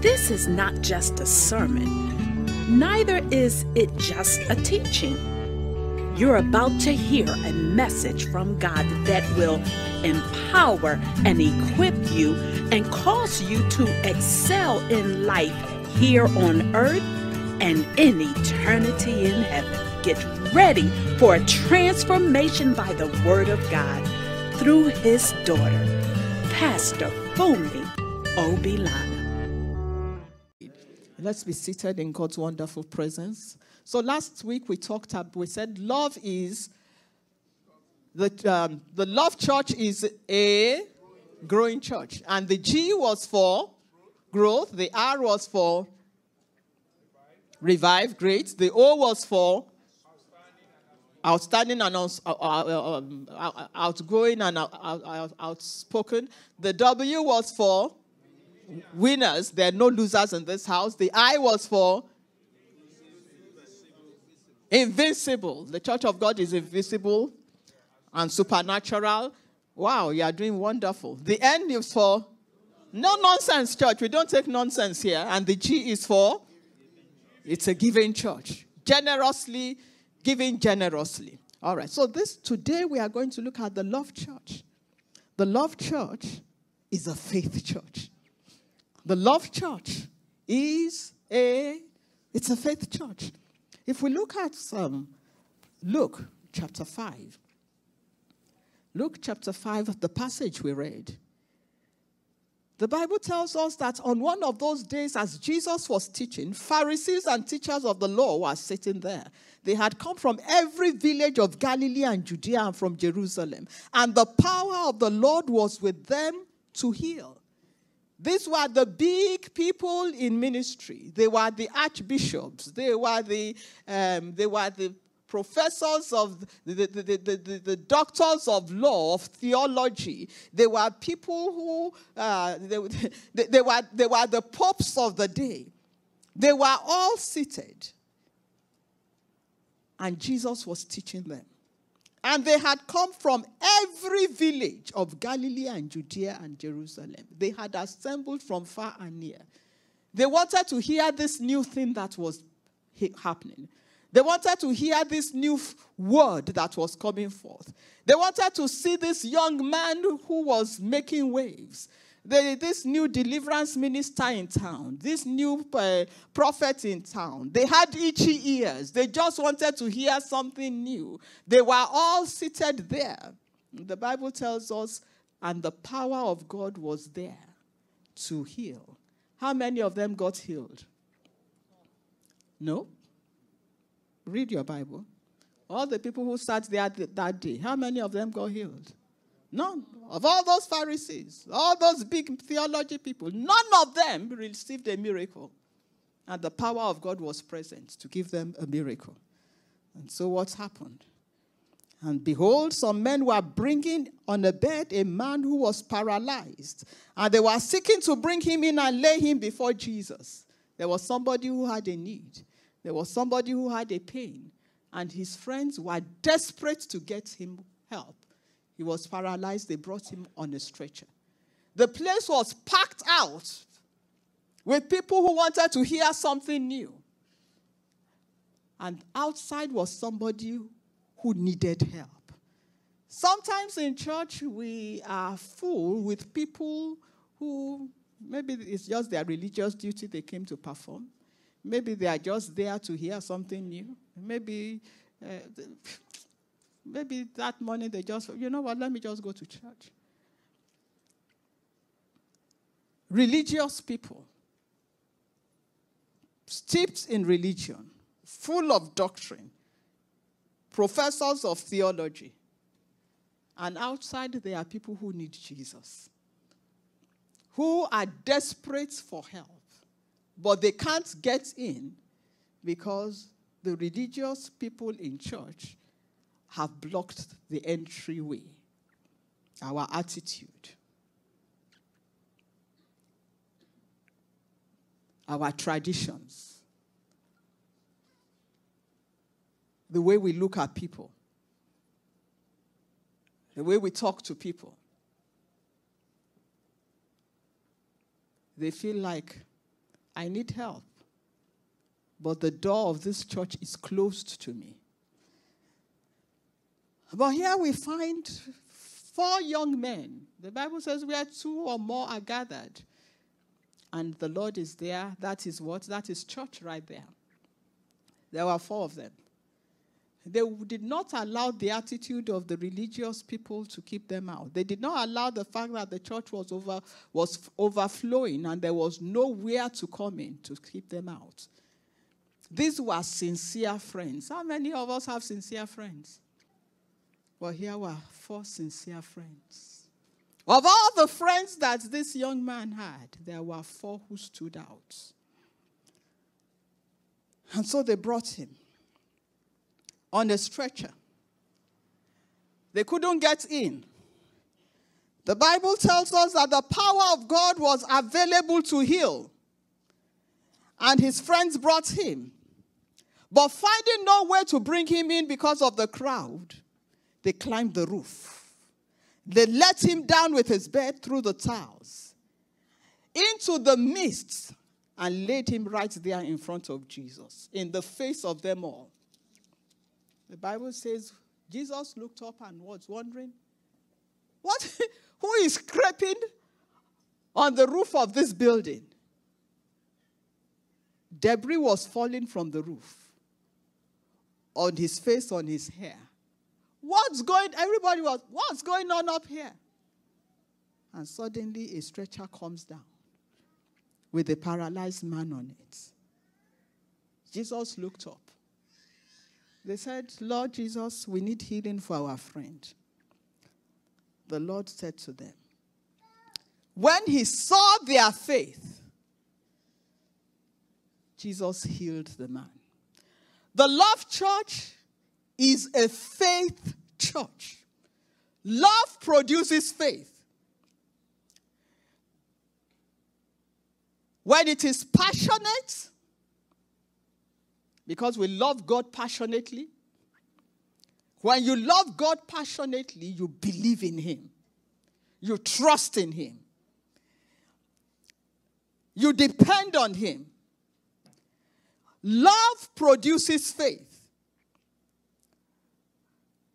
This is not just a sermon, neither is it just a teaching. You're about to hear a message from God that will empower and equip you and cause you to excel in life here on earth and in eternity in heaven. Get ready for a transformation by the Word of God through His daughter, Pastor Fumi Obilana. Let's be seated in God's wonderful presence. So last week we talked about, we said love is, the, um, the love church is a growing church. And the G was for growth, the R was for revive, great. The O was for outstanding and uh, uh, um, outgoing and outspoken. The W was for winners. There are no losers in this house. The I was for invincible. The church of God is invisible and supernatural. Wow, you are doing wonderful. The N is for no nonsense church. We don't take nonsense here. And the G is for it's a giving church. Generously, giving generously. All right. So this today we are going to look at the love church. The love church is a faith church. The Love Church is a it's a faith church. If we look at um, Luke chapter 5, Luke chapter 5, the passage we read, the Bible tells us that on one of those days, as Jesus was teaching, Pharisees and teachers of the law were sitting there. They had come from every village of Galilee and Judea and from Jerusalem. And the power of the Lord was with them to heal. These were the big people in ministry. They were the archbishops. They were the, um, they were the professors of the, the, the, the, the, doctors of law, of theology. They were people who, uh, they, they, they, were, they were the popes of the day. They were all seated. And Jesus was teaching them. And they had come from every village of Galilee and Judea and Jerusalem. They had assembled from far and near. They wanted to hear this new thing that was happening. They wanted to hear this new word that was coming forth. They wanted to see this young man who was making waves this new deliverance minister in town, this new uh, prophet in town, they had itchy ears. They just wanted to hear something new. They were all seated there. The Bible tells us, and the power of God was there to heal. How many of them got healed? No? Read your Bible. All the people who sat there that day, how many of them got healed? None. Of all those Pharisees, all those big theology people, none of them received a miracle. And the power of God was present to give them a miracle. And so what happened? And behold, some men were bringing on a bed a man who was paralyzed. And they were seeking to bring him in and lay him before Jesus. There was somebody who had a need, there was somebody who had a pain. And his friends were desperate to get him help. He was paralyzed. They brought him on a stretcher. The place was packed out with people who wanted to hear something new. And outside was somebody who needed help. Sometimes in church, we are full with people who maybe it's just their religious duty they came to perform. Maybe they are just there to hear something new. Maybe uh, Maybe that morning they just, you know what, let me just go to church. Religious people, steeped in religion, full of doctrine, professors of theology. And outside, there are people who need Jesus, who are desperate for help, but they can't get in because the religious people in church have blocked the entryway. Our attitude, our traditions, the way we look at people, the way we talk to people. They feel like I need help. But the door of this church is closed to me. But here we find four young men. The Bible says where two or more are gathered. And the Lord is there. That is what? That is church right there. There were four of them. They did not allow the attitude of the religious people to keep them out. They did not allow the fact that the church was over was overflowing and there was nowhere to come in to keep them out. These were sincere friends. How many of us have sincere friends? Well, here were four sincere friends. Of all the friends that this young man had, there were four who stood out. And so they brought him on a stretcher. They couldn't get in. The Bible tells us that the power of God was available to heal. And his friends brought him. But finding no way to bring him in because of the crowd, they climbed the roof. They let him down with his bed through the tiles into the mist and laid him right there in front of Jesus, in the face of them all. The Bible says Jesus looked up and was wondering, what? Who is creeping on the roof of this building? Debris was falling from the roof on his face, on his hair. What's going everybody was what's going on up here? And suddenly a stretcher comes down with a paralyzed man on it. Jesus looked up. They said, Lord Jesus, we need healing for our friend. The Lord said to them, When he saw their faith, Jesus healed the man. The Love Church is a faith church. Love produces faith. When it is passionate, because we love God passionately. When you love God passionately, you believe in Him, you trust in Him, you depend on Him. Love produces faith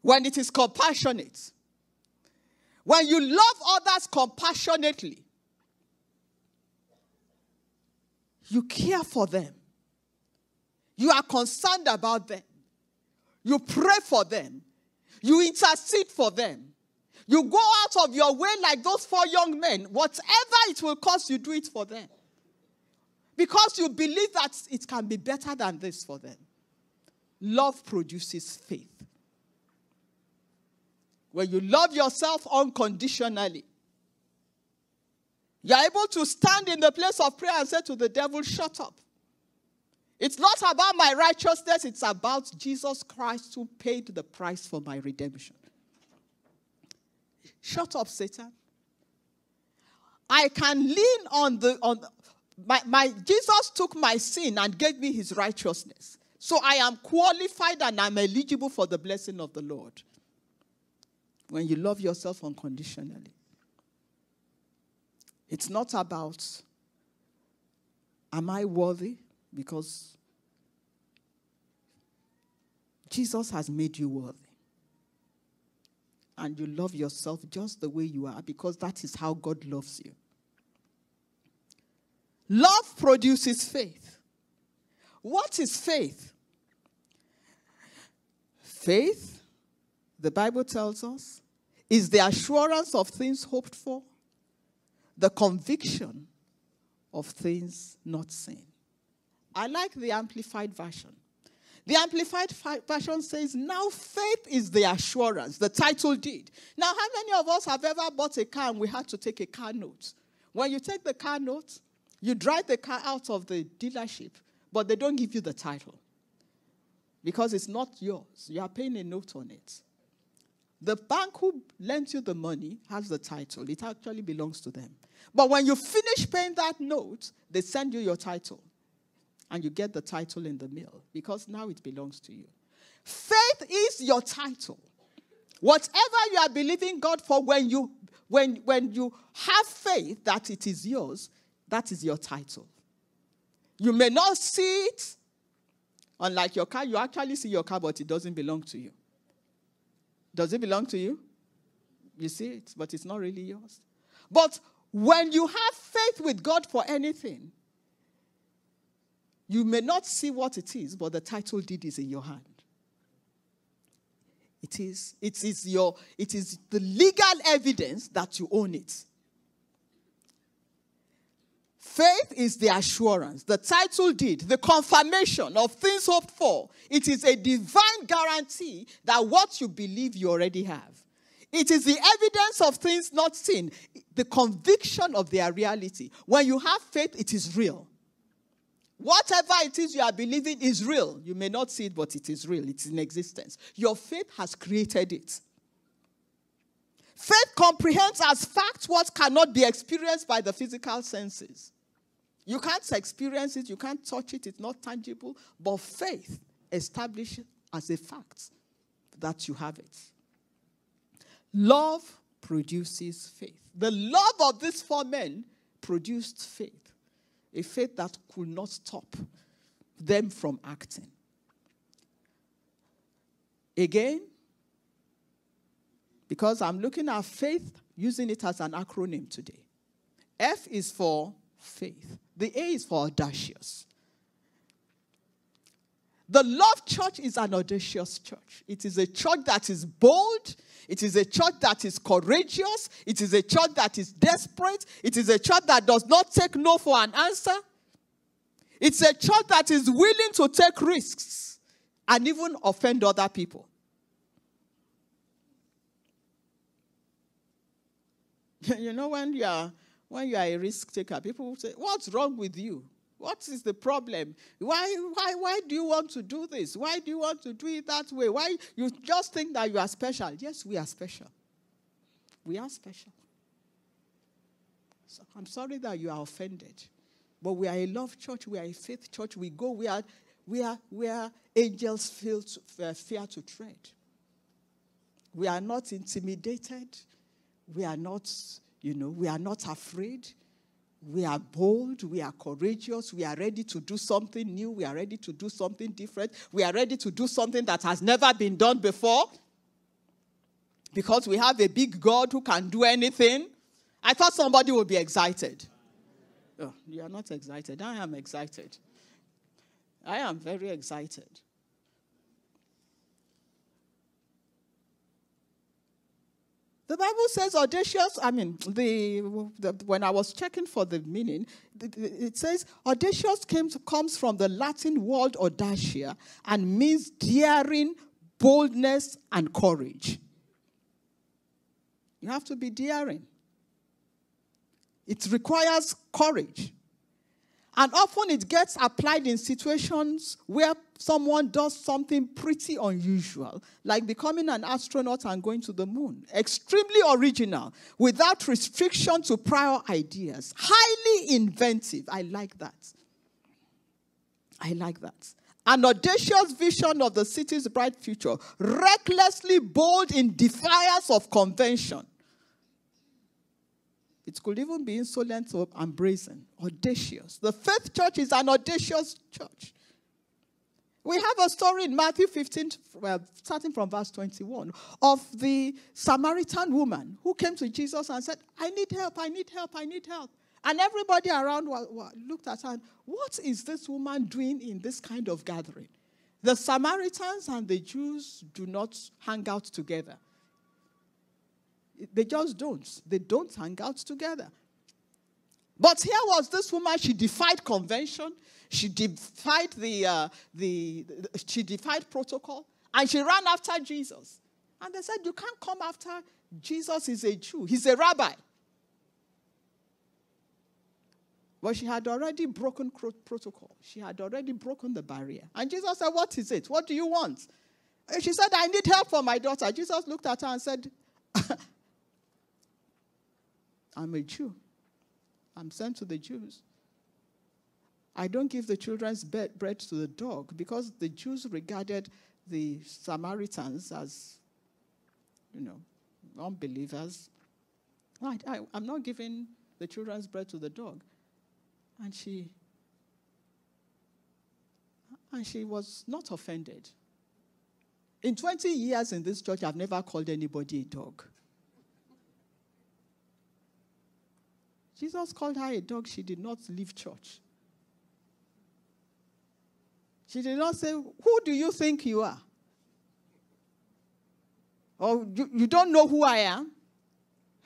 when it is compassionate. When you love others compassionately, you care for them. You are concerned about them. You pray for them. You intercede for them. You go out of your way like those four young men. Whatever it will cost, you do it for them. Because you believe that it can be better than this for them. Love produces faith. When you love yourself unconditionally, you're able to stand in the place of prayer and say to the devil, Shut up. It's not about my righteousness, it's about Jesus Christ who paid the price for my redemption. Shut up, Satan. I can lean on the on my, my Jesus took my sin and gave me his righteousness. So I am qualified and I'm eligible for the blessing of the Lord. When you love yourself unconditionally. It's not about am I worthy? because Jesus has made you worthy. And you love yourself just the way you are because that is how God loves you. Love produces faith. What is faith? Faith, the Bible tells us, is the assurance of things hoped for, the conviction of things not seen. I like the Amplified Version. The Amplified Version says, Now faith is the assurance, the title deed. Now, how many of us have ever bought a car and we had to take a car note? When you take the car note, you drive the car out of the dealership, but they don't give you the title because it's not yours. You are paying a note on it. The bank who lends you the money has the title, it actually belongs to them. But when you finish paying that note, they send you your title and you get the title in the mail because now it belongs to you. Faith is your title. Whatever you are believing God for, when you when when you have faith that it is yours, that is your title. You may not see it. Unlike your car, you actually see your car, but it doesn't belong to you. Does it belong to you? You see it, but it's not really yours. But when you have faith with God for anything, you may not see what it is, but the title deed is in your hand. It is, it is your, it is the legal evidence that you own it. Faith is the assurance, the title deed, the confirmation of things hoped for. It is a divine guarantee that what you believe you already have. It is the evidence of things not seen, the conviction of their reality. When you have faith, it is real. Whatever it is you are believing is real. You may not see it, but it is real. It's in existence. Your faith has created it. Faith comprehends as fact what cannot be experienced by the physical senses. You can't experience it, you can't touch it, it's not tangible, but faith establishes as a fact that you have it. Love produces faith. The love of these four men produced faith, a faith that could not stop them from acting. Again, because I'm looking at faith, using it as an acronym today. F is for faith. The A is for audacious. The Love Church is an audacious church. It is a church that is bold. It is a church that is courageous. It is a church that is desperate. It is a church that does not take no for an answer. It's a church that is willing to take risks and even offend other people. you know, when you are when you are a risk taker, people will say, What's wrong with you? What is the problem? Why, why, why do you want to do this? Why do you want to do it that way? Why you just think that you are special? Yes, we are special. We are special. So I'm sorry that you are offended. But we are a love church, we are a faith church. We go we are where angels feel to, uh, fear to tread. We are not intimidated. We are not you know, we are not afraid. We are bold. We are courageous. We are ready to do something new. We are ready to do something different. We are ready to do something that has never been done before. Because we have a big God who can do anything. I thought somebody would be excited. Oh, you are not excited. I am excited. I am very excited. The Bible says audacious. I mean, the, the, when I was checking for the meaning, it says audacious came comes from the Latin word audacia and means daring, boldness, and courage. You have to be daring. It requires courage. And often it gets applied in situations where someone does something pretty unusual, like becoming an astronaut and going to the moon. Extremely original, without restriction to prior ideas. Highly inventive. I like that. I like that. An audacious vision of the city's bright future, recklessly bold in defiance of convention. It could even be insolent and brazen, audacious. The faith church is an audacious church. We have a story in Matthew 15, well, starting from verse 21, of the Samaritan woman who came to Jesus and said, I need help, I need help, I need help. And everybody around looked at her and, what is this woman doing in this kind of gathering? The Samaritans and the Jews do not hang out together. They just don't. They don't hang out together. But here was this woman, she defied convention, she defied the, uh, the, she defied protocol, and she ran after Jesus. And they said, You can't come after Jesus he's a Jew, he's a rabbi. But she had already broken protocol. She had already broken the barrier. And Jesus said, What is it? What do you want? And she said, I need help for my daughter. Jesus looked at her and said, I'm a Jew. I'm sent to the Jews. I don't give the children's bread to the dog because the Jews regarded the Samaritans as, you know, unbelievers. I, I, I'm not giving the children's bread to the dog. And she And she was not offended. In 20 years in this church, I've never called anybody a dog. Jesus called her a dog. She did not leave church. She did not say, Who do you think you are? Or you, don't know who I am?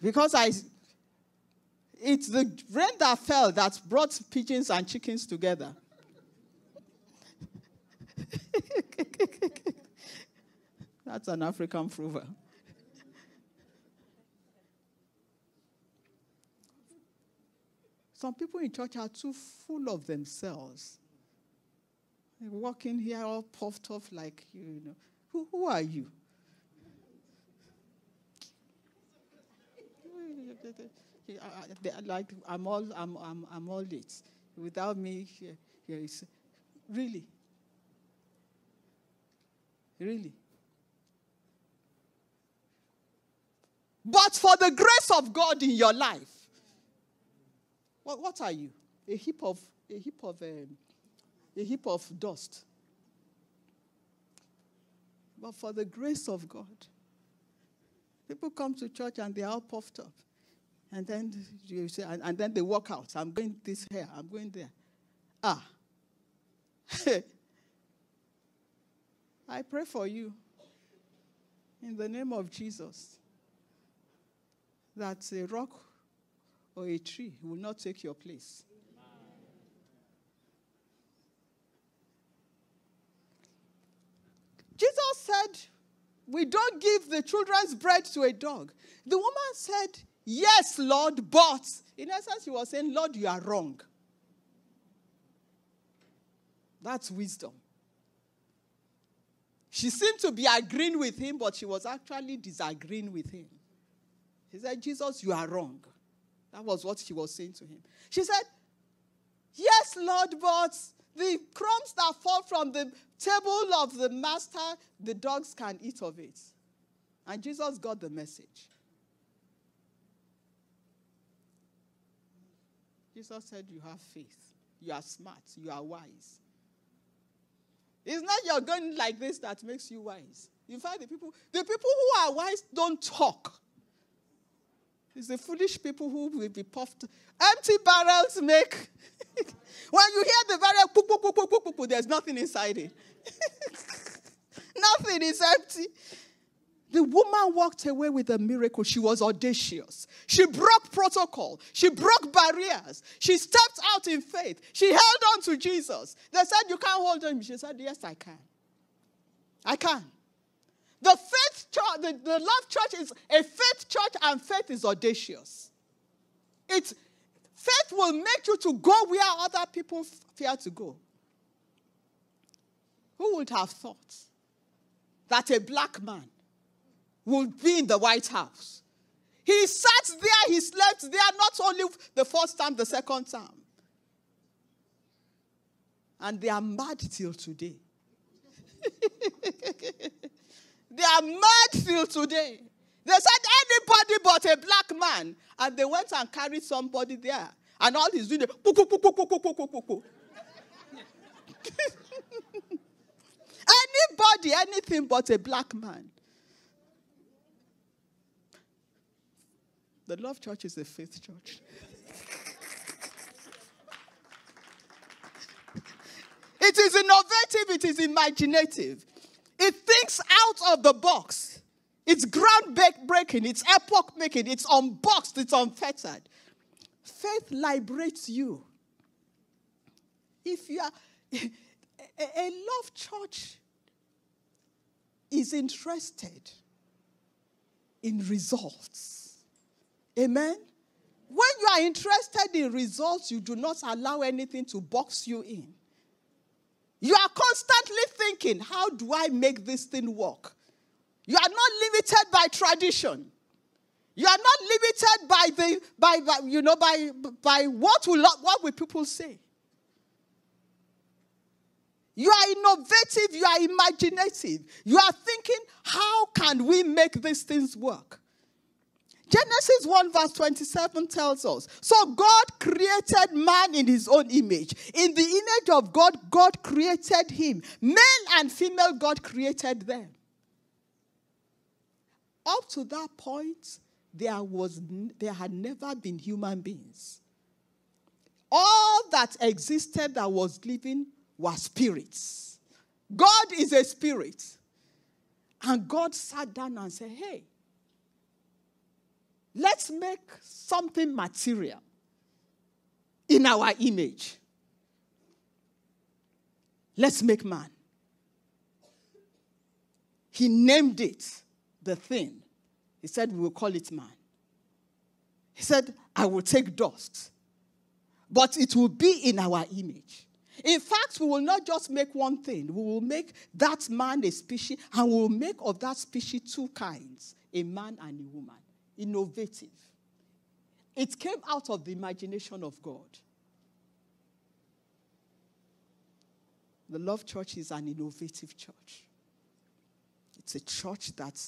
Because I it's the rain that fell that brought pigeons and chickens together. That's an African proverb. Some people in church are too full of themselves. They walk in here all puffed off like, you know, who, who are you? like I'm all I'm I'm I'm all it. Without me here, here is really. Really. But for the grace of God in your life, what, what are you? A heap of a heap of um, a heap of dust. But for the grace of God, people come to church and they are all puffed up. And then you say, and, and then they walk out. I'm going this here, I'm going there. Ah. I pray for you in the name of Jesus that a rock or a tree will not take your place. Jesus said, We don't give the children's bread to a dog. The woman said, Yes, Lord, but in essence, he was saying, Lord, you are wrong. That's wisdom. She seemed to be agreeing with him, but she was actually disagreeing with him. He said, Jesus, you are wrong. That was what she was saying to him. She said, Yes, Lord, but the crumbs that fall from the table of the master, the dogs can eat of it. And Jesus got the message. Jesus said, You have faith. You are smart. You are wise. It's not you're going like this that makes you wise. In fact, the people, the people who are wise don't talk. It's the foolish people who will be puffed. Empty barrels make. when you hear the barrel, poo, poo, poo, poo, poo, poo, poo, there's nothing inside it. nothing is empty. The woman walked away with a miracle. She was audacious. She broke protocol. She broke barriers. She stepped out in faith. She held on to Jesus. They said, You can't hold on. She said, Yes, I can. I can. The faith church, the, the love church is a faith church, and faith is audacious. It's faith will make you to go where other people fear to go. Who would have thought that a black man would be in the White House? He sat there, he slept there, not only the first time, the second time. And they are mad till today. They are mad till today. They said anybody but a black man. And they went and carried somebody there. And all he's doing, anybody, anything but a black man. The Love Church is a faith church. it is innovative, it is imaginative. It thinks out of the box. It's groundbreaking, it's epoch making, it's unboxed, it's unfettered. Faith liberates you. If you are a, a love church is interested in results. Amen. When you are interested in results, you do not allow anything to box you in. You are constantly thinking, how do I make this thing work? You are not limited by tradition. You are not limited by the by, by you know by by what will what will people say. You are innovative, you are imaginative. You are thinking, how can we make these things work? Genesis 1, verse 27 tells us So God created man in his own image. In the image of God, God created him. Male and female, God created them. Up to that point, there, was, there had never been human beings. All that existed that was living were spirits. God is a spirit. And God sat down and said, Hey, let's make something material in our image. Let's make man. He named it the thing. He said, We will call it man. He said, I will take dust, but it will be in our image. In fact, we will not just make one thing, we will make that man a species, and we will make of that species two kinds a man and a woman. Innovative. It came out of the imagination of God. The Love Church is an innovative church. It's a church that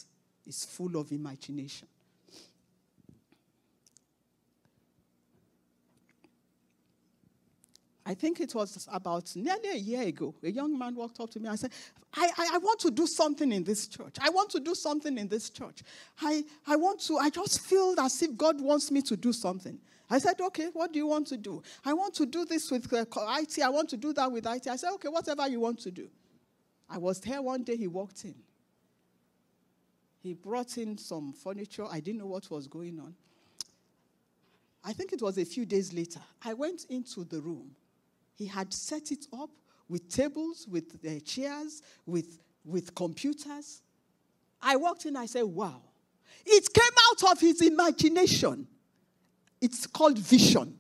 is full of imagination. I think it was about nearly a year ago, a young man walked up to me and said, I, I, I, want to do something in this church. I want to do something in this church. I, I want to, I just feel as if God wants me to do something. I said, okay, what do you want to do? I want to do this with uh, IT. I want to do that with IT. I said, okay, whatever you want to do. I was there one day, he walked in. He brought in some furniture. I didn't know what was going on. I think it was a few days later. I went into the room. He had set it up with tables, with uh, chairs, with, with computers. I walked in, I said, wow. It came out of his imagination. It's called vision.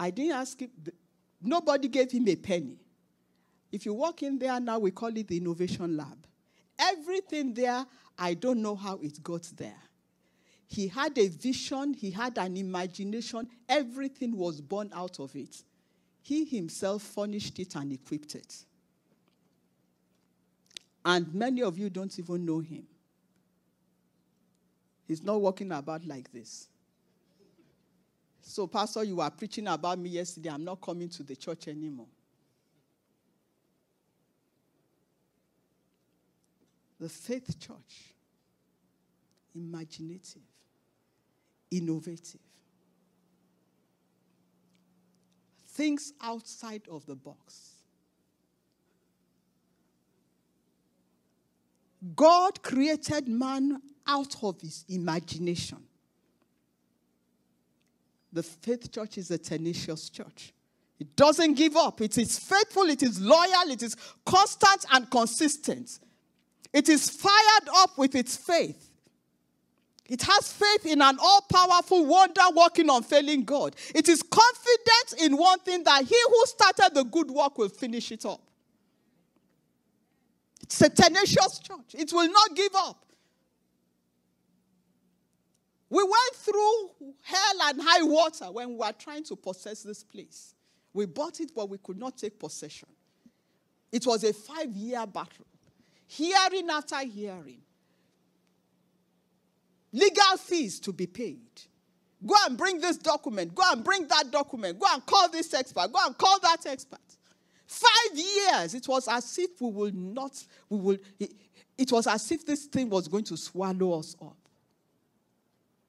I didn't ask him, nobody gave him a penny. If you walk in there now, we call it the innovation lab. Everything there, I don't know how it got there. He had a vision, he had an imagination, everything was born out of it. He himself furnished it and equipped it. And many of you don't even know him. He's not walking about like this. So, Pastor, you were preaching about me yesterday. I'm not coming to the church anymore. The faith church, imaginative, innovative, things outside of the box. God created man out of his imagination. The faith church is a tenacious church. It doesn't give up. It is faithful, it is loyal, it is constant and consistent. It is fired up with its faith. It has faith in an all powerful, wonder working, unfailing God. It is confident in one thing that he who started the good work will finish it up. It's a tenacious church, it will not give up. We went through hell and high water when we were trying to possess this place. We bought it, but we could not take possession. It was a five year battle hearing after hearing. Legal fees to be paid. Go and bring this document. Go and bring that document. Go and call this expert. Go and call that expert. Five years. It was as if we will not, we will, it, it was as if this thing was going to swallow us up.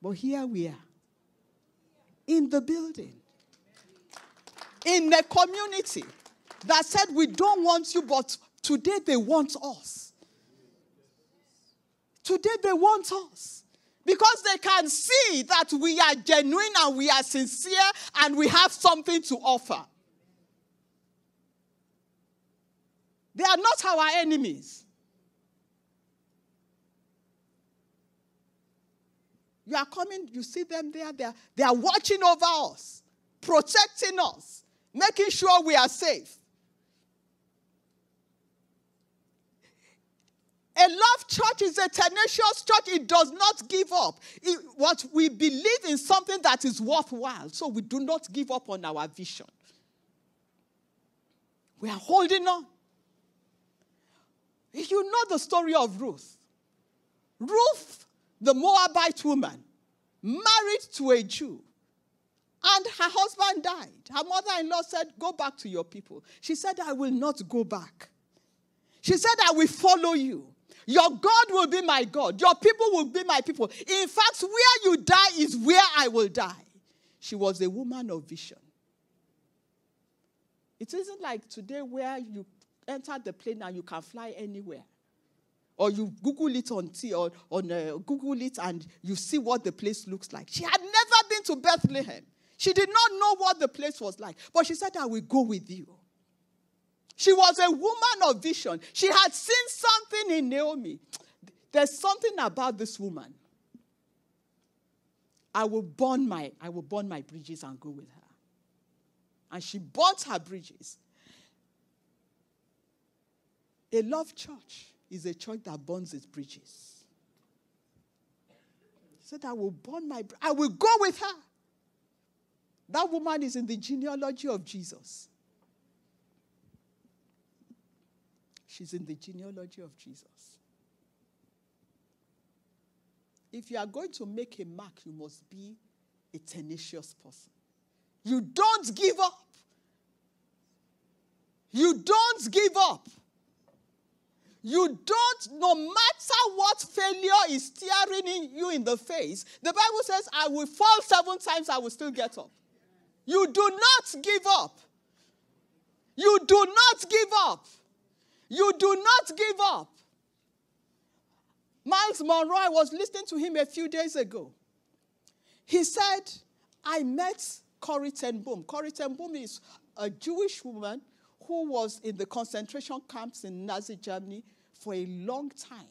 But here we are. In the building. In a community that said, We don't want you, but today they want us. Today they want us because they can see that we are genuine and we are sincere and we have something to offer. They are not our enemies. You are coming, you see them there, they are, they are watching over us, protecting us, making sure we are safe. A love church is a tenacious church. It does not give up. It, what we believe in something that is worthwhile, so we do not give up on our vision. We are holding on. You know the story of Ruth. Ruth, the Moabite woman, married to a Jew. And her husband died. Her mother in law said, Go back to your people. She said, I will not go back. She said, I will follow you. Your God will be my God. Your people will be my people. In fact, where you die is where I will die. She was a woman of vision. It isn't like today where you enter the plane and you can fly anywhere. Or you Google it on T or on uh, Google it and you see what the place looks like. She had never been to Bethlehem. She did not know what the place was like. But she said, I will go with you. She was a woman of vision. She had seen something in Naomi. There's something about this woman. I will burn my, I will burn my bridges and go with her. And she burnt her bridges. A love church is a church that burns its bridges. Said, I will burn my, I will go with her. That woman is in the genealogy of Jesus. She's in the genealogy of Jesus. If you are going to make a mark, you must be a tenacious person. You don't give up. You don't give up. You don't, no matter what failure is staring in you in the face, the Bible says, I will fall seven times, I will still get up. You do not give up. You do not give up. You do not give up. Myles Munroe, I was listening to him a few days ago. He said, I met Corrie ten Boom. Corrie ten Boom is a Jewish woman who was in the concentration camps in Nazi Germany for a long time.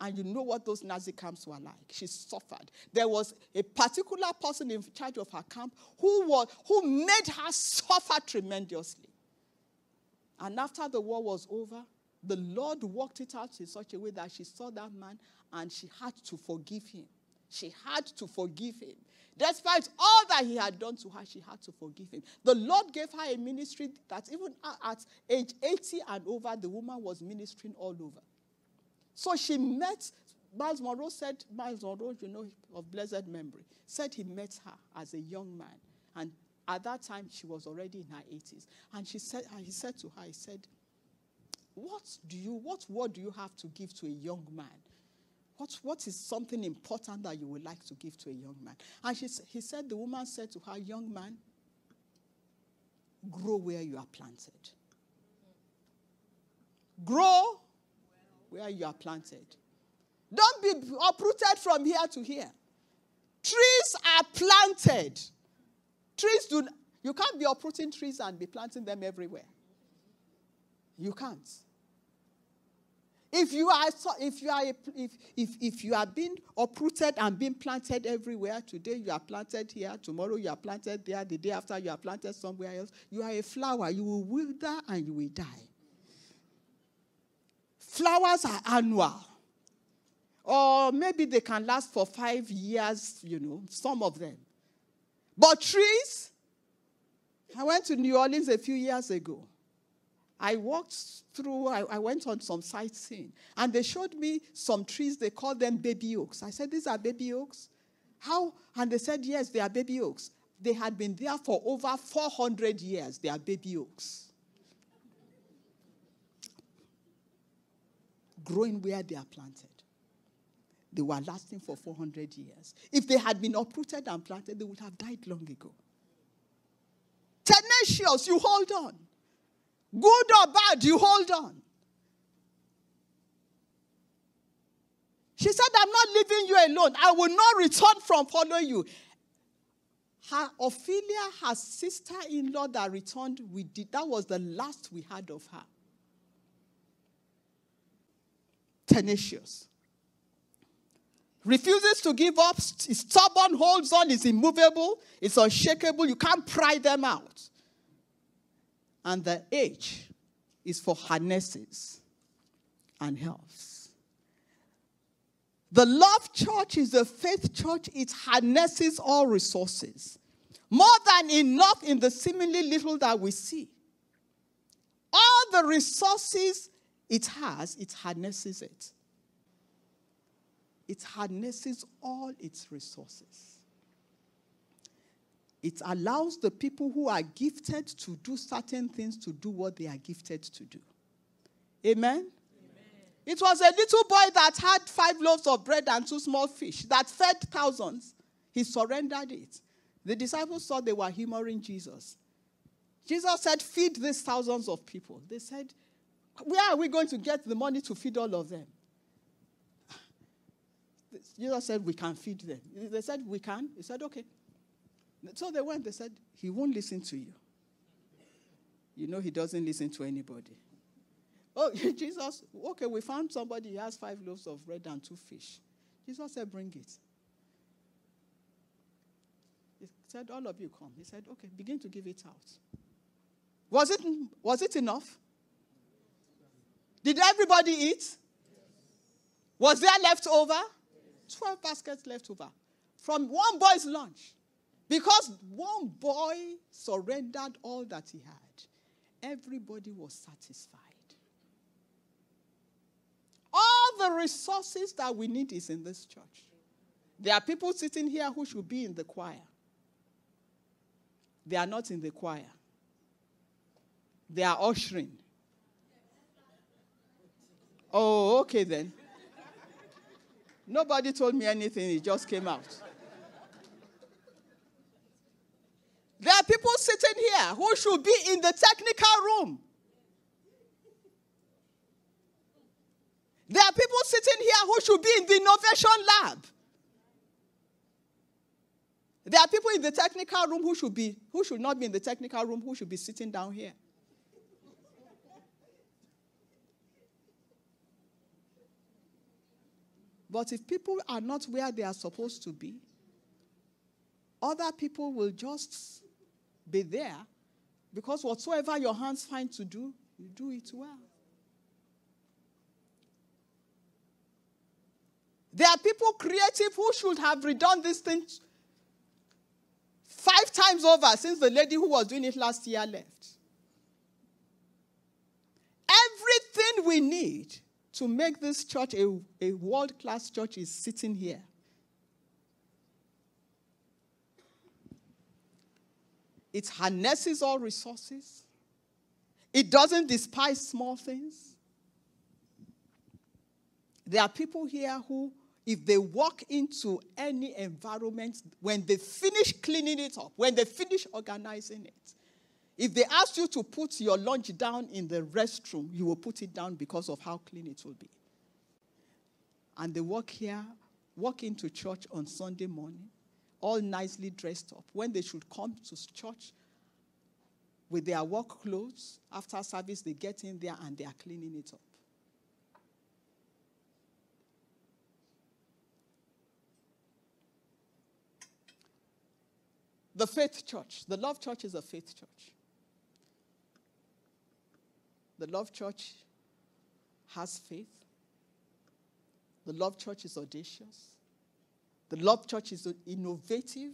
And you know what those Nazi camps were like. She suffered. There was a particular person in charge of her camp who, was, who made her suffer tremendously. And after the war was over, the Lord worked it out in such a way that she saw that man and she had to forgive him. She had to forgive him. Despite all that he had done to her, she had to forgive him. The Lord gave her a ministry that even at age 80 and over, the woman was ministering all over. So she met, Myles Munroe said, Myles Munroe, you know, of blessed memory, said he met her as a young man. And at that time, she was already in her 80s. And she said, and he said to her, he said, what do you, what word do you have to give to a young man? What, what is something important that you would like to give to a young man? And she, he said, the woman said to her, young man, grow where you are planted. Grow where you are planted. Don't be uprooted from here to here. Trees are planted. Trees do you can't be uprooting trees and be planting them everywhere. You can't. If you are, if you are, if, if, if you are being uprooted and being planted everywhere, today you are planted here, tomorrow you are planted there, the day after you are planted somewhere else, you are a flower. You will wither and you will die. Flowers are annual. Or maybe they can last for five years, you know, some of them. But trees, I went to New Orleans a few years ago. I walked through, I, I, went on some sightseeing, and they showed me some trees. They called them baby oaks. I said, These are baby oaks? How? And they said, Yes, they are baby oaks. They had been there for over 400 years. They are baby oaks. Growing where they are planted. They were lasting for 400 years. If they had been uprooted and planted, they would have died long ago. Tenacious, you hold on. Good or bad, you hold on. She said, I'm not leaving you alone. I will not return from following you. Her Ophelia, her sister in law that returned, we did, that was the last we had of her. Tenacious. Refuses to give up, is stubborn, holds on, is immovable, is unshakable. You can't pry them out and the H is for harnesses and health. The love church is a faith church, it harnesses all resources. More than enough in the seemingly little that we see. All the resources it has, it harnesses it. It harnesses all its resources. It allows the people who are gifted to do certain things to do what they are gifted to do. Amen? It was a little boy that had five loaves of bread and two small fish that fed thousands. He surrendered it. The disciples thought they were humoring Jesus. Jesus said, Feed these thousands of people. They said, Where are we going to get the money to feed all of them? Jesus said, We can feed them. They said, We can. He said, Okay. So they went, they said, He won't listen to you. You know, He doesn't listen to anybody. Oh, Jesus, okay, we found somebody, he has five loaves of bread and two fish. Jesus said, Bring it. He said, All of you come. He said, Okay, begin to give it out. Was it, was it enough? Did everybody eat? Was there left over? 12 baskets left over from one boy's lunch. Because one boy surrendered all that he had, everybody was satisfied. All the resources that we need is in this church. There are people sitting here who should be in the choir. They are not in the choir. They are ushering. Oh, okay then. Nobody told me anything, it just came out. There are people sitting here who should be in the technical room. There are people sitting here who should be in the innovation lab. There are people in the technical room who should be who should not be in the technical room who should be sitting down here. But if people are not where they are supposed to be, other people will just be there because whatsoever your hands find to do, you do it well. There are people creative who should have redone this thing five times over since the lady who was doing it last year left. Everything we need to make this church a, a world class church is sitting here. It harnesses all resources. It doesn't despise small things. There are people here who, if they walk into any environment, when they finish cleaning it up, when they finish organizing it, if they ask you to put your lunch down in the restroom, you will put it down because of how clean it will be. And they walk here, walk into church on Sunday morning, all nicely dressed up, when they should come to church with their work clothes. After service, they get in there and they are cleaning it up. The faith church, the love church is a faith church. The Love Church has faith. The Love Church is audacious. The Love Church is innovative.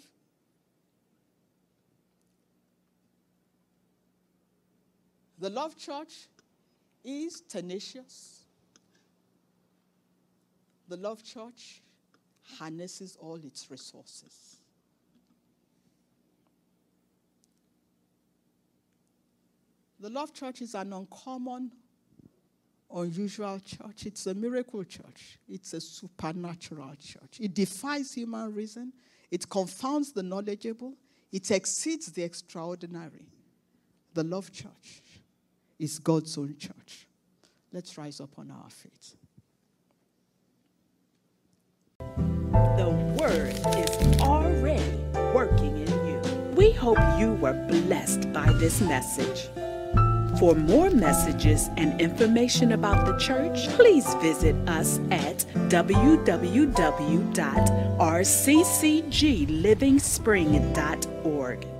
The Love Church is tenacious. The Love Church harnesses all its resources. The Love Church is an uncommon, unusual church. It's a miracle church. It's a supernatural church. It defies human reason. It confounds the knowledgeable. It exceeds the extraordinary. The Love Church is God's own church. Let's rise up on our feet. The Word is already working in you. We hope you were blessed by this message. For more messages and information about the church, please visit us at www.rccglivingspring.org.